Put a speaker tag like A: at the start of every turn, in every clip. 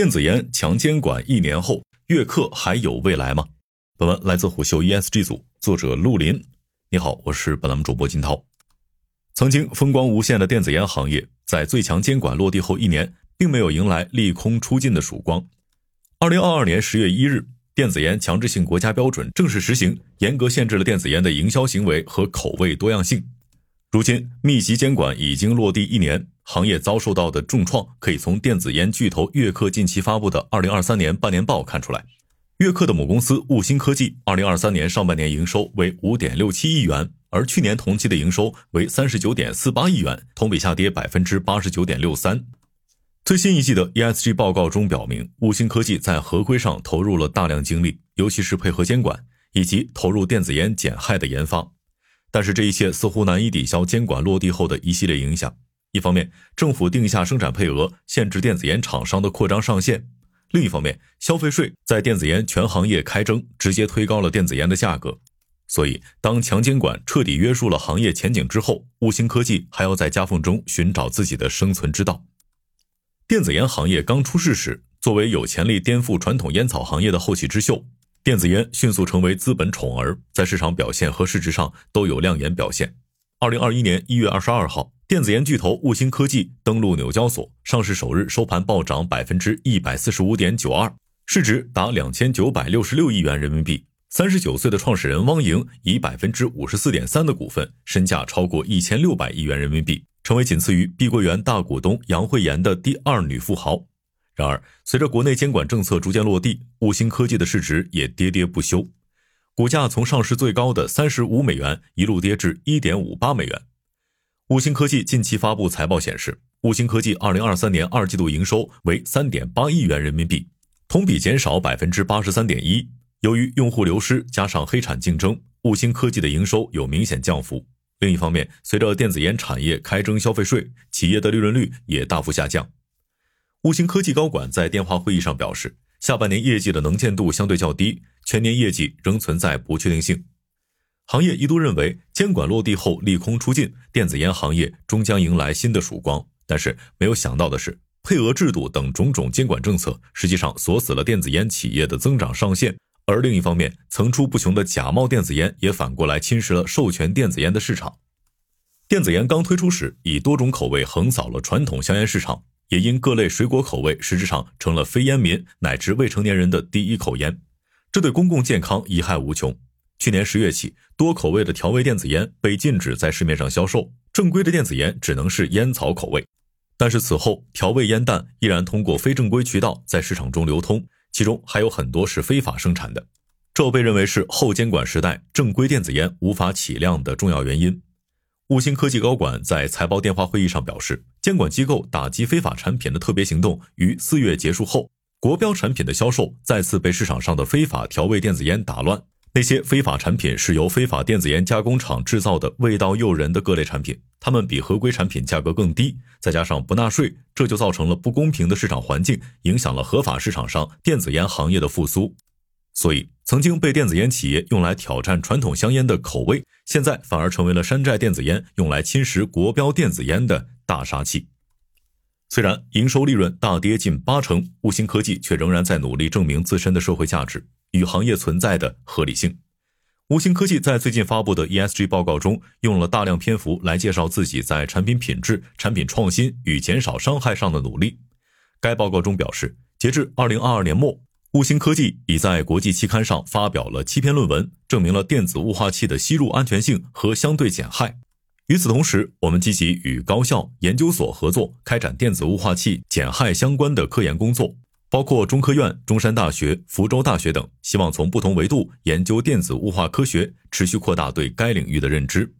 A: 电子烟强监管一年后，悦刻还有未来吗？本文来自虎嗅 ESG 组，作者陆林。你好，我是本栏目主播金涛。曾经风光无限的电子烟行业，在最强监管落地后一年，并没有迎来利空出尽的曙光。二零二二年十月一日，电子烟强制性国家标准正式实行，严格限制了电子烟的营销行为和口味多样性。如今，密集监管已经落地一年。行业遭受到的重创，可以从电子烟巨头悦刻近期发布的二零二三年半年报看出来。悦刻的母公司悟星科技，二零二三年上半年营收为五点六七亿元，而去年同期的营收为三十九点四八亿元，同比下跌百分之八十九点六三。最新一季的 ESG 报告中表明，悟星科技在合规上投入了大量精力，尤其是配合监管以及投入电子烟减害的研发。但是这一切似乎难以抵消监管落地后的一系列影响。一方面，政府定下生产配额，限制电子烟厂商的扩张上限；另一方面，消费税在电子烟全行业开征，直接推高了电子烟的价格。所以，当强监管彻底约束了行业前景之后，悟星科技还要在夹缝中寻找自己的生存之道。电子烟行业刚出世时，作为有潜力颠覆传统烟草行业的后起之秀，电子烟迅速成为资本宠儿，在市场表现和市值上都有亮眼表现。二零二一年一月二十二号。电子烟巨头悟星科技登陆纽交所上市首日收盘暴涨百分之一百四十五点九二，市值达两千九百六十六亿元人民币。三十九岁的创始人汪莹以百分之五十四点三的股份，身价超过一千六百亿元人民币，成为仅次于碧桂园大股东杨惠妍的第二女富豪。然而，随着国内监管政策逐渐落地，悟星科技的市值也跌跌不休，股价从上市最高的三十五美元一路跌至一点五八美元。五星科技近期发布财报显示，五星科技二零二三年二季度营收为三点八亿元人民币，同比减少百分之八十三点一。由于用户流失加上黑产竞争，五星科技的营收有明显降幅。另一方面，随着电子烟产业开征消费税，企业的利润率也大幅下降。五星科技高管在电话会议上表示，下半年业绩的能见度相对较低，全年业绩仍存在不确定性。行业一度认为监管落地后利空出尽，电子烟行业终将迎来新的曙光。但是没有想到的是，配额制度等种种监管政策实际上锁死了电子烟企业的增长上限。而另一方面，层出不穷的假冒电子烟也反过来侵蚀了授权电子烟的市场。电子烟刚推出时，以多种口味横扫了传统香烟市场，也因各类水果口味实质上成了非烟民乃至未成年人的第一口烟，这对公共健康贻害无穷。去年十月起，多口味的调味电子烟被禁止在市面上销售，正规的电子烟只能是烟草口味。但是此后，调味烟弹依然通过非正规渠道在市场中流通，其中还有很多是非法生产的，这被认为是后监管时代正规电子烟无法起量的重要原因。悟星科技高管在财报电话会议上表示，监管机构打击非法产品的特别行动于四月结束后，国标产品的销售再次被市场上的非法调味电子烟打乱。那些非法产品是由非法电子烟加工厂制造的味道诱人的各类产品，它们比合规产品价格更低，再加上不纳税，这就造成了不公平的市场环境，影响了合法市场上电子烟行业的复苏。所以，曾经被电子烟企业用来挑战传统香烟的口味，现在反而成为了山寨电子烟用来侵蚀国标电子烟的大杀器。虽然营收利润大跌近八成，悟星科技却仍然在努力证明自身的社会价值。与行业存在的合理性。五星科技在最近发布的 ESG 报告中，用了大量篇幅来介绍自己在产品品质、产品创新与减少伤害上的努力。该报告中表示，截至2022年末，五星科技已在国际期刊上发表了七篇论文，证明了电子雾化器的吸入安全性和相对减害。与此同时，我们积极与高校、研究所合作，开展电子雾化器减害相关的科研工作。包括中科院、中山大学、福州大学等，希望从不同维度研究电子雾化科学，持续扩大对该领域的认知。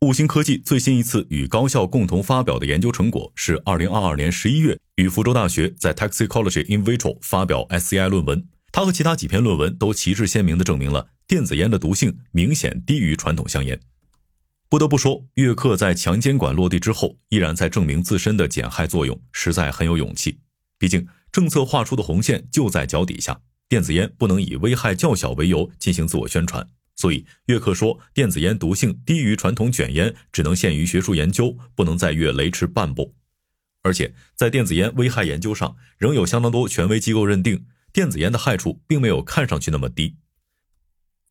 A: 悟星科技最新一次与高校共同发表的研究成果是二零二二年十一月与福州大学在 Toxicology in Vitro 发表 SCI 论文。它和其他几篇论文都旗帜鲜明地证明了电子烟的毒性明显低于传统香烟。不得不说，悦刻在强监管落地之后，依然在证明自身的减害作用，实在很有勇气。毕竟。政策画出的红线就在脚底下，电子烟不能以危害较小为由进行自我宣传。所以，约克说电子烟毒性低于传统卷烟，只能限于学术研究，不能再越雷池半步。而且在电子烟危害研究上，仍有相当多权威机构认定电子烟的害处并没有看上去那么低。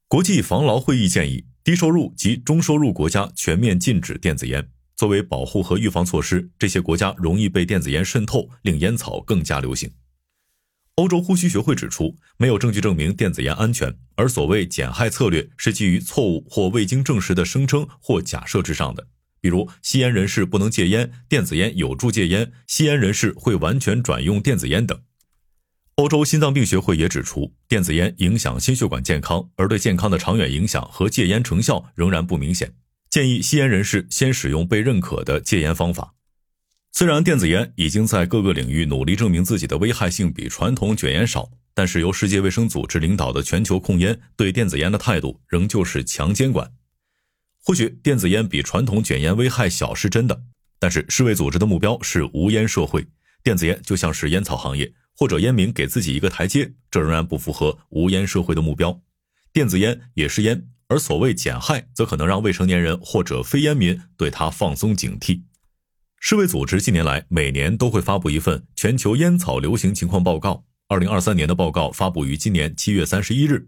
A: 国际防劳会议建议，低收入及中收入国家全面禁止电子烟。作为保护和预防措施，这些国家容易被电子烟渗透，令烟草更加流行。欧洲呼吸学会指出，没有证据证明电子烟安全，而所谓减害策略是基于错误或未经证实的声称或假设之上的。比如，吸烟人士不能戒烟，电子烟有助戒烟，吸烟人士会完全转用电子烟等。欧洲心脏病学会也指出，电子烟影响心血管健康，而对健康的长远影响和戒烟成效仍然不明显。建议吸烟人士先使用被认可的戒烟方法。虽然电子烟已经在各个领域努力证明自己的危害性比传统卷烟少，但是由世界卫生组织领导的全球控烟对电子烟的态度仍旧是强监管。或许电子烟比传统卷烟危害小是真的，但是世卫组织的目标是无烟社会，电子烟就像是烟草行业或者烟民给自己一个台阶，这仍然不符合无烟社会的目标。电子烟也是烟，而所谓减害，则可能让未成年人或者非烟民对它放松警惕。世卫组织近年来每年都会发布一份全球烟草流行情况报告，二零二三年的报告发布于今年七月三十一日。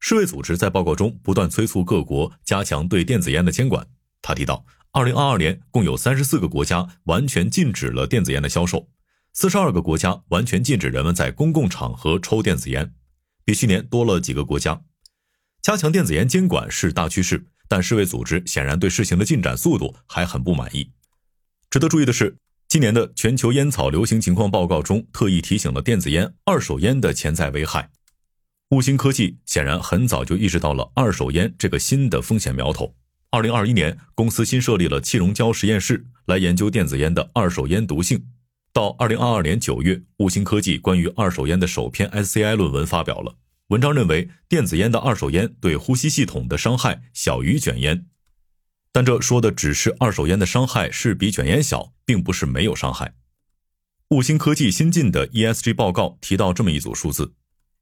A: 世卫组织在报告中不断催促各国加强对电子烟的监管。他提到，2022年共有34个国家完全禁止了电子烟的销售，42个国家完全禁止人们在公共场合抽电子烟，比去年多了几个国家。加强电子烟监管是大趋势，但世卫组织显然对事情的进展速度还很不满意。值得注意的是，今年的全球烟草流行情况报告中特意提醒了电子烟、二手烟的潜在危害。悟星科技显然很早就意识到了二手烟这个新的风险苗头。二零二一年，公司新设立了气溶胶实验室来研究电子烟的二手烟毒性。到二零二二年九月，悟星科技关于二手烟的首篇 SCI 论文发表了。文章认为，电子烟的二手烟对呼吸系统的伤害小于卷烟，但这说的只是二手烟的伤害是比卷烟小，并不是没有伤害。悟星科技新近的 ESG 报告提到这么一组数字。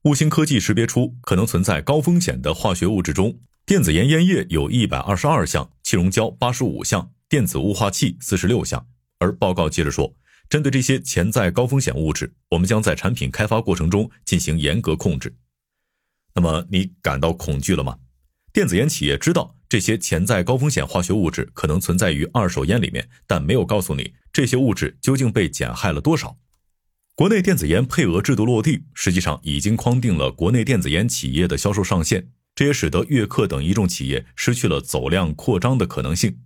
A: 悟星科技识别出可能存在高风险的化学物质中，电子烟烟叶有一百二十二项，气溶胶八十五项，电子雾化器四十六项。而报告接着说，针对这些潜在高风险物质，我们将在产品开发过程中进行严格控制。那么你感到恐惧了吗？电子烟企业知道这些潜在高风险化学物质可能存在于二手烟里面，但没有告诉你这些物质究竟被减害了多少。国内电子烟配额制度落地，实际上已经框定了国内电子烟企业的销售上限，这也使得悦刻等一众企业失去了走量扩张的可能性。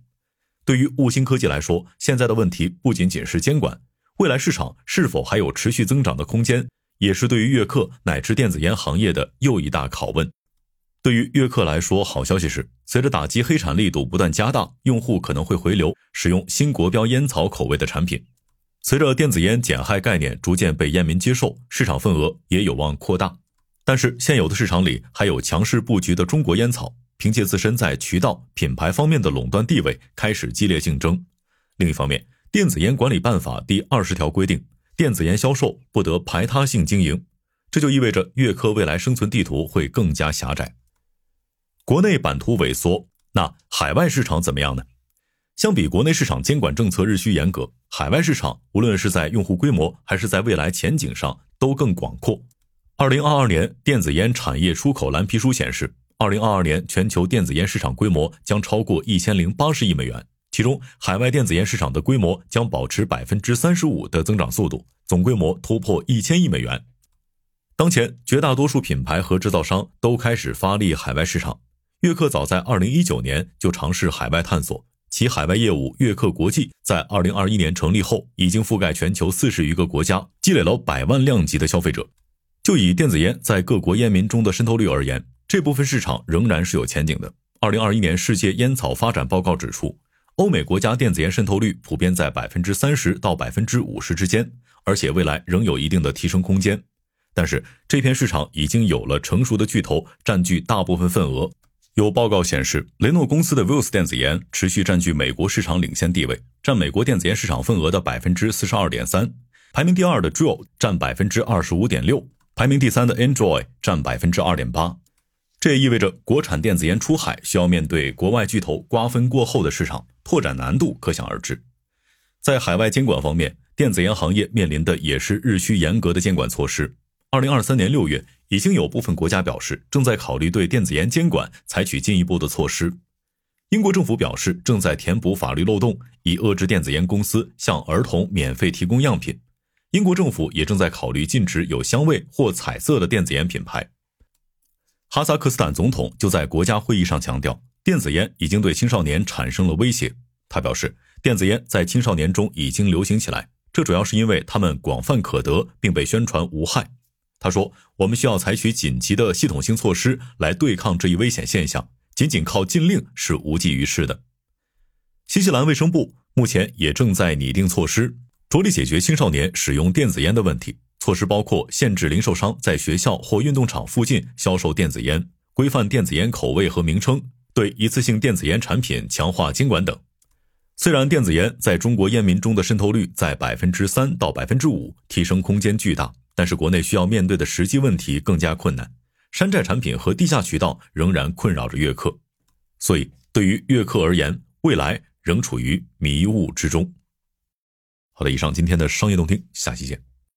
A: 对于悟星科技来说，现在的问题不仅仅是监管，未来市场是否还有持续增长的空间，也是对于悦刻乃至电子烟行业的又一大拷问。对于悦刻来说，好消息是，随着打击黑产力度不断加大，用户可能会回流使用新国标烟草口味的产品。随着电子烟减害概念逐渐被烟民接受，市场份额也有望扩大。但是现有的市场里还有强势布局的中国烟草，凭借自身在渠道、品牌方面的垄断地位，开始激烈竞争。另一方面，电子烟管理办法第二十条规定，电子烟销售不得排他性经营，这就意味着悦刻未来生存地图会更加狭窄。国内版图萎缩，那海外市场怎么样呢？相比国内市场监管政策日趋严格，海外市场无论是在用户规模还是在未来前景上都更广阔。二零二二年电子烟产业出口蓝皮书显示，二零二二年全球电子烟市场规模将超过一千零八十亿美元，其中海外电子烟市场的规模将保持百分之三十五的增长速度，总规模突破一千亿美元。当前，绝大多数品牌和制造商都开始发力海外市场。悦刻早在二零一九年就尝试海外探索。其海外业务悦刻国际在二零二一年成立后，已经覆盖全球四十余个国家，积累了百万量级的消费者。就以电子烟在各国烟民中的渗透率而言，这部分市场仍然是有前景的。二零二一年世界烟草发展报告指出，欧美国家电子烟渗透率普遍在百分之三十到百分之五十之间，而且未来仍有一定的提升空间。但是，这片市场已经有了成熟的巨头占据大部分份额。有报告显示，雷诺公司的 Vuse 电子烟持续占据美国市场领先地位，占美国电子烟市场份额的百分之四十二点三。排名第二的 Juul 占百分之二十五点六，排名第三的 Enjoy 占百分之二点八。这也意味着国产电子烟出海需要面对国外巨头瓜分过后的市场，拓展难度可想而知。在海外监管方面，电子烟行业面临的也是日趋严格的监管措施。二零二三年六月，已经有部分国家表示正在考虑对电子烟监管采取进一步的措施。英国政府表示正在填补法律漏洞，以遏制电子烟公司向儿童免费提供样品。英国政府也正在考虑禁止有香味或彩色的电子烟品牌。哈萨克斯坦总统就在国家会议上强调，电子烟已经对青少年产生了威胁。他表示，电子烟在青少年中已经流行起来，这主要是因为它们广泛可得，并被宣传无害。他说：“我们需要采取紧急的系统性措施来对抗这一危险现象，仅仅靠禁令是无济于事的。”新西兰卫生部目前也正在拟定措施，着力解决青少年使用电子烟的问题。措施包括限制零售商在学校或运动场附近销售电子烟，规范电子烟口味和名称，对一次性电子烟产品强化监管等。虽然电子烟在中国烟民中的渗透率在百分之三到百分之五，提升空间巨大，但是国内需要面对的实际问题更加困难，山寨产品和地下渠道仍然困扰着悦客，所以对于悦客而言，未来仍处于迷雾之中。好的，以上今天的商业动听，下期见。